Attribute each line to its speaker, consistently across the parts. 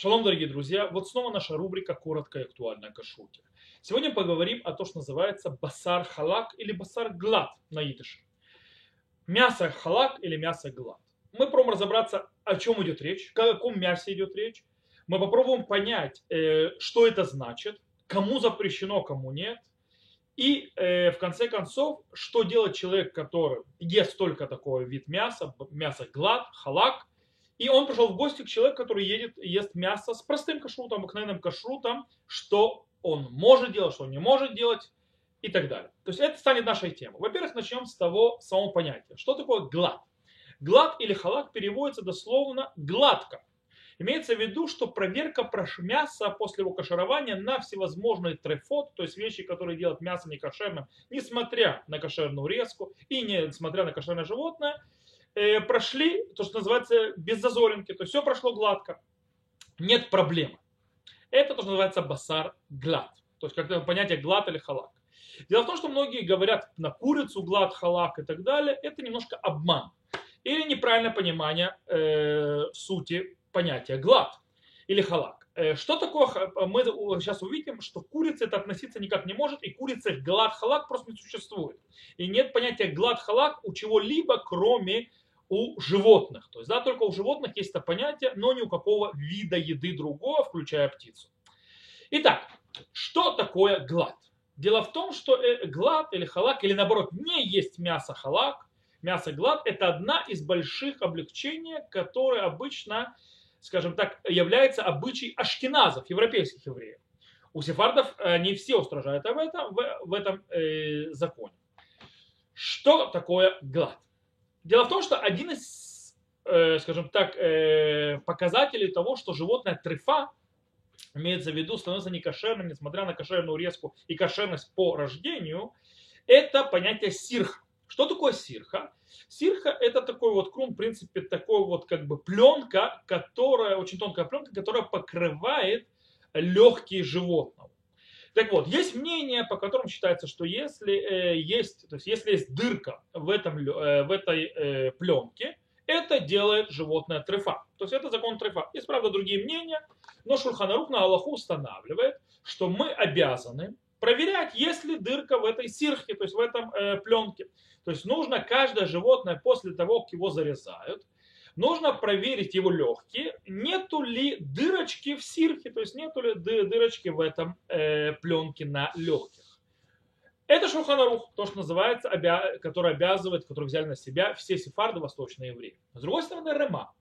Speaker 1: Шалом, дорогие друзья. Вот снова наша рубрика «Коротко и актуально о кашруте». Сегодня поговорим о том, что называется басар халак или басар глад на идыше. Мясо халак или мясо глад. Мы попробуем разобраться, о чем идет речь, о каком мясе идет речь. Мы попробуем понять, э, что это значит, кому запрещено, кому нет. И э, в конце концов, что делать человек, который ест только такой вид мяса, мясо глад, халак, и он пришел в гости к человеку, который едет, ест мясо с простым кашрутом, обыкновенным кашрутом, что он может делать, что он не может делать и так далее. То есть это станет нашей темой. Во-первых, начнем с того самого понятия. Что такое глад? Глад или халак переводится дословно гладко. Имеется в виду, что проверка мяса после его каширования на всевозможные трефот, то есть вещи, которые делают мясо некошерным, несмотря на кошерную резку и несмотря на кошерное животное, прошли то, что называется без зазоринки, то есть все прошло гладко. Нет проблемы. Это то, что называется басар глад. То есть как понятие глад или халак. Дело в том, что многие говорят на курицу глад, халак и так далее. Это немножко обман. Или неправильное понимание э, сути понятия глад или халак. Э, что такое, мы сейчас увидим, что курица это относиться никак не может, и курица глад халак просто не существует. И нет понятия глад халак у чего-либо, кроме у животных. То есть, да, только у животных есть это понятие, но ни у какого вида еды другого, включая птицу. Итак, что такое глад? Дело в том, что э, глад или халак, или наоборот, не есть мясо халак, мясо глад, это одна из больших облегчений, которые обычно, скажем так, является обычай ашкеназов, европейских евреев. У сефардов э, не все устражают об этом, в, в этом э, законе. Что такое глад? Дело в том, что один из, э, скажем так, э, показателей того, что животное трефа, имеется в виду, становится некошерным, несмотря на кошерную резку и кошерность по рождению, это понятие сирха. Что такое сирха? Сирха это такой вот крум, в принципе, такой вот как бы пленка, которая, очень тонкая пленка, которая покрывает легкие животного. Так вот, есть мнение, по которому считается, что если э, есть, то есть если есть дырка в, этом, э, в этой э, пленке, это делает животное трефа. То есть это закон трефа. Есть, правда, другие мнения, но Шульханарух на Аллаху устанавливает, что мы обязаны проверять, есть ли дырка в этой сирхе, то есть в этом э, пленке. То есть нужно каждое животное после того, как его зарезают, нужно проверить его легкие, нету ли дырочки в сирхе, то есть нету ли дырочки в этом э, пленке на легких. Это Шуханарух, то, что называется, обя... который обязывает, который взяли на себя все сефарды восточные евреи. С другой стороны, Рема.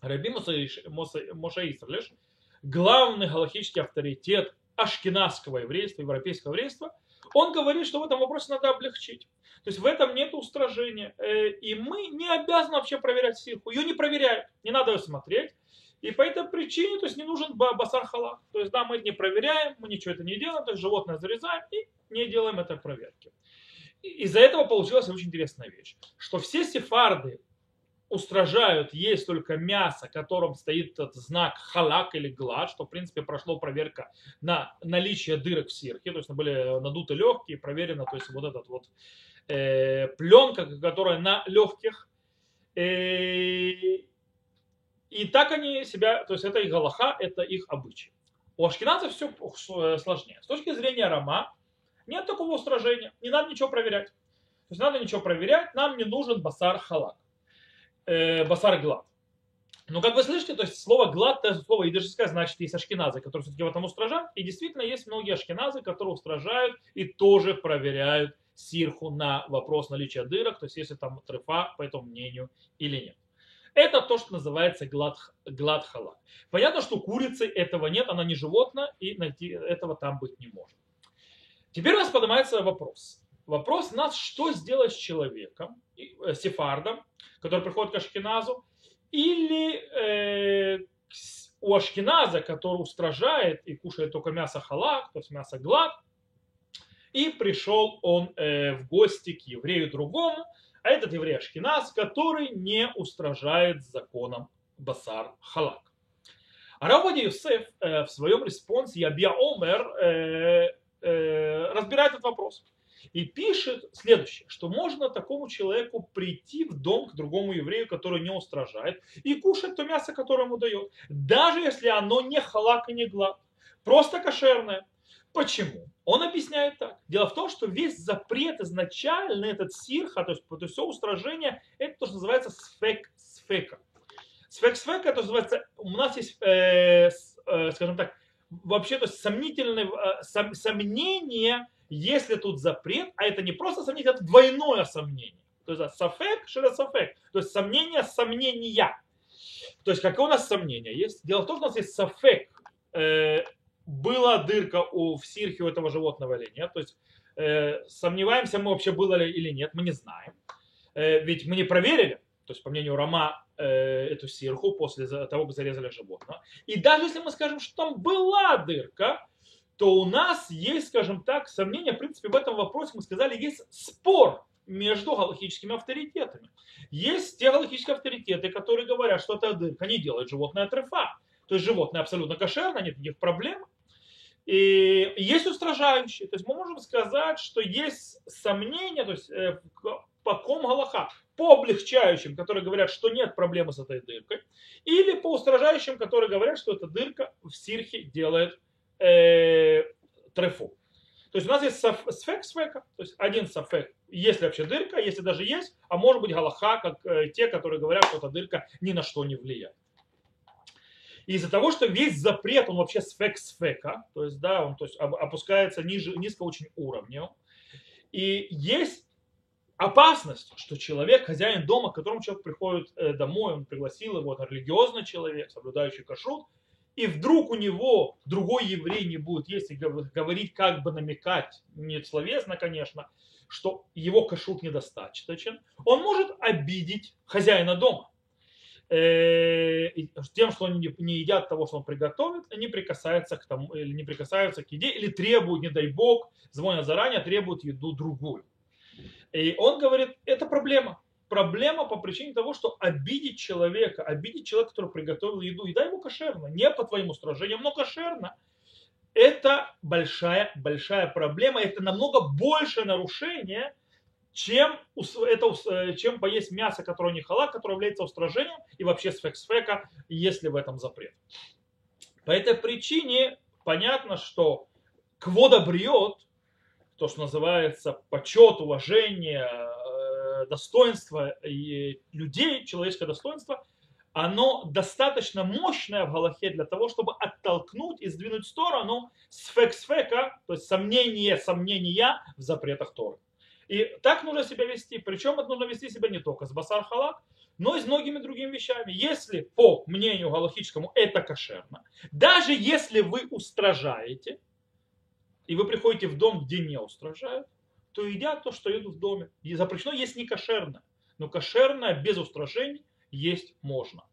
Speaker 1: Раби Мошаисрлеш, главный галактический авторитет ашкенадского еврейства, европейского еврейства, он говорит, что в этом вопросе надо облегчить. То есть в этом нет устражения. Э, и мы не обязаны вообще проверять сирку. Ее не проверяют, не надо ее смотреть. И по этой причине то есть не нужен басар халак. То есть да, мы не проверяем, мы ничего это не делаем, то есть животное зарезаем и не делаем этой проверки. Из-за этого получилась очень интересная вещь, что все сефарды устражают есть только мясо, котором стоит этот знак халак или глад, что в принципе прошло проверка на наличие дырок в сирке, то есть были надуты легкие, проверено, то есть вот этот вот э, пленка, которая на легких. Э, и так они себя, то есть это их галаха, это их обычай. У ашкеназов все э, сложнее. С точки зрения Рама нет такого устражения, не надо ничего проверять. То есть надо ничего проверять, нам не нужен басар халак, э, басар глад. Но как вы слышите, то есть слово глад, это слово идышское, значит, есть ашкеназы, которые все-таки в этом устражают. И действительно есть многие ашкеназы, которые устражают и тоже проверяют сирху на вопрос наличия дырок, то есть если там трефа, по этому мнению, или нет. Это то, что называется глад, глад халак. Понятно, что курицы этого нет, она не животное, и найти этого там быть не может. Теперь у нас поднимается вопрос. Вопрос нас, что сделать с человеком, э, сефардом, который приходит к Ашкеназу, или э, у Ашкеназа, который устражает и кушает только мясо халак, то есть мясо глад, и пришел он э, в гости к еврею другому, а этот еврей Ашкиназ, который не устражает законом басар халак. А Рабади Юсеф э, в своем респонсе Ябья Омер э, разбирает этот вопрос. И пишет следующее, что можно такому человеку прийти в дом к другому еврею, который не устражает, и кушать то мясо, которое ему дает, даже если оно не халак и не глад, просто кошерное. Почему? Он объясняет так. Дело в том, что весь запрет изначально, этот сирха, то есть, то есть все устражение, это то, что называется сфек сфека. Сфек сфека, это называется, у нас есть, э, э, скажем так, вообще, то есть сомнительное, э, сом, сомнение, если тут запрет, а это не просто сомнение, это двойное сомнение. То есть сафек, шеля сафек, то есть сомнение сомнения. То есть какое у нас сомнение есть? Дело в том, что у нас есть сафек, э, была дырка у, в сирхе у этого животного или нет. То есть э, сомневаемся мы вообще было ли или нет, мы не знаем. Э, ведь мы не проверили, то есть по мнению Рома, э, эту сирху после того, как зарезали животное. И даже если мы скажем, что там была дырка, то у нас есть, скажем так, сомнения, в принципе, в этом вопросе, мы сказали, есть спор между галактическими авторитетами. Есть те галактические авторитеты, которые говорят, что эта дырка не делает животное трефа. То есть животное абсолютно кошерно, нет никаких проблем. И есть устражающие. То есть мы можем сказать, что есть сомнения, то есть э, по ком галаха, по облегчающим, которые говорят, что нет проблемы с этой дыркой, или по устражающим, которые говорят, что эта дырка в сирхе делает э, трефу. То есть у нас есть сфек сфека, то есть один сафек, если вообще дырка, если даже есть, а может быть галаха, как э, те, которые говорят, что эта дырка ни на что не влияет. И из-за того, что весь запрет, он вообще сфек сфека, то есть, да, он то есть, опускается ниже, низко очень уровнем. И есть опасность, что человек, хозяин дома, к которому человек приходит э, домой, он пригласил его, это религиозный человек, соблюдающий кашрут, и вдруг у него другой еврей не будет есть и говорить, как бы намекать, не словесно, конечно, что его кашрут недостаточен, он может обидеть хозяина дома. Э, тем, что они не едят того, что он приготовит, они прикасаются к тому, или не прикасаются к еде, или требуют, не дай бог, звонят заранее, требуют еду другую. И он говорит, это проблема. Проблема по причине того, что обидеть человека, обидеть человека, который приготовил еду, еда ему кошерна, не по твоему устражениям, но кошерна. Это большая, большая проблема, это намного большее нарушение, чем, это, э, чем поесть мясо, которое не халат, которое является устражением, и вообще сфексфека, если в этом запрет. По этой причине понятно, что квода бриот, то, что называется почет, уважение, достоинство людей, человеческое достоинство, оно достаточно мощное в Галахе для того, чтобы оттолкнуть и сдвинуть в сторону сфек-сфека, то есть сомнение, сомнения в запретах Торы. И так нужно себя вести. Причем это нужно вести себя не только с басар халак, но и с многими другими вещами. Если по мнению галахическому это кошерно, даже если вы устражаете, и вы приходите в дом, где не устражают, то едят то, что едут в доме. И запрещено есть не кошерно. Но кошерное без устражений есть можно.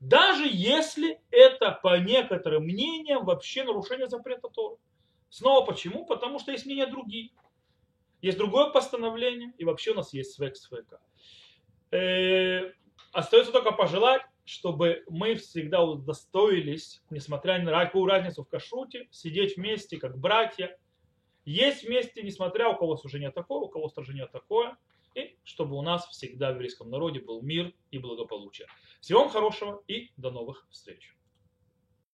Speaker 1: Даже если это по некоторым мнениям вообще нарушение запрета Торы. Снова почему? Потому что есть мнения другие. Есть другое постановление, и вообще у нас есть свек свека. Э, остается только пожелать, чтобы мы всегда удостоились, несмотря на какую разницу в кашруте, сидеть вместе, как братья, есть вместе, несмотря у кого служение такое, у кого служение такое, и чтобы у нас всегда в еврейском народе был мир и благополучие. Всего вам хорошего и до новых встреч.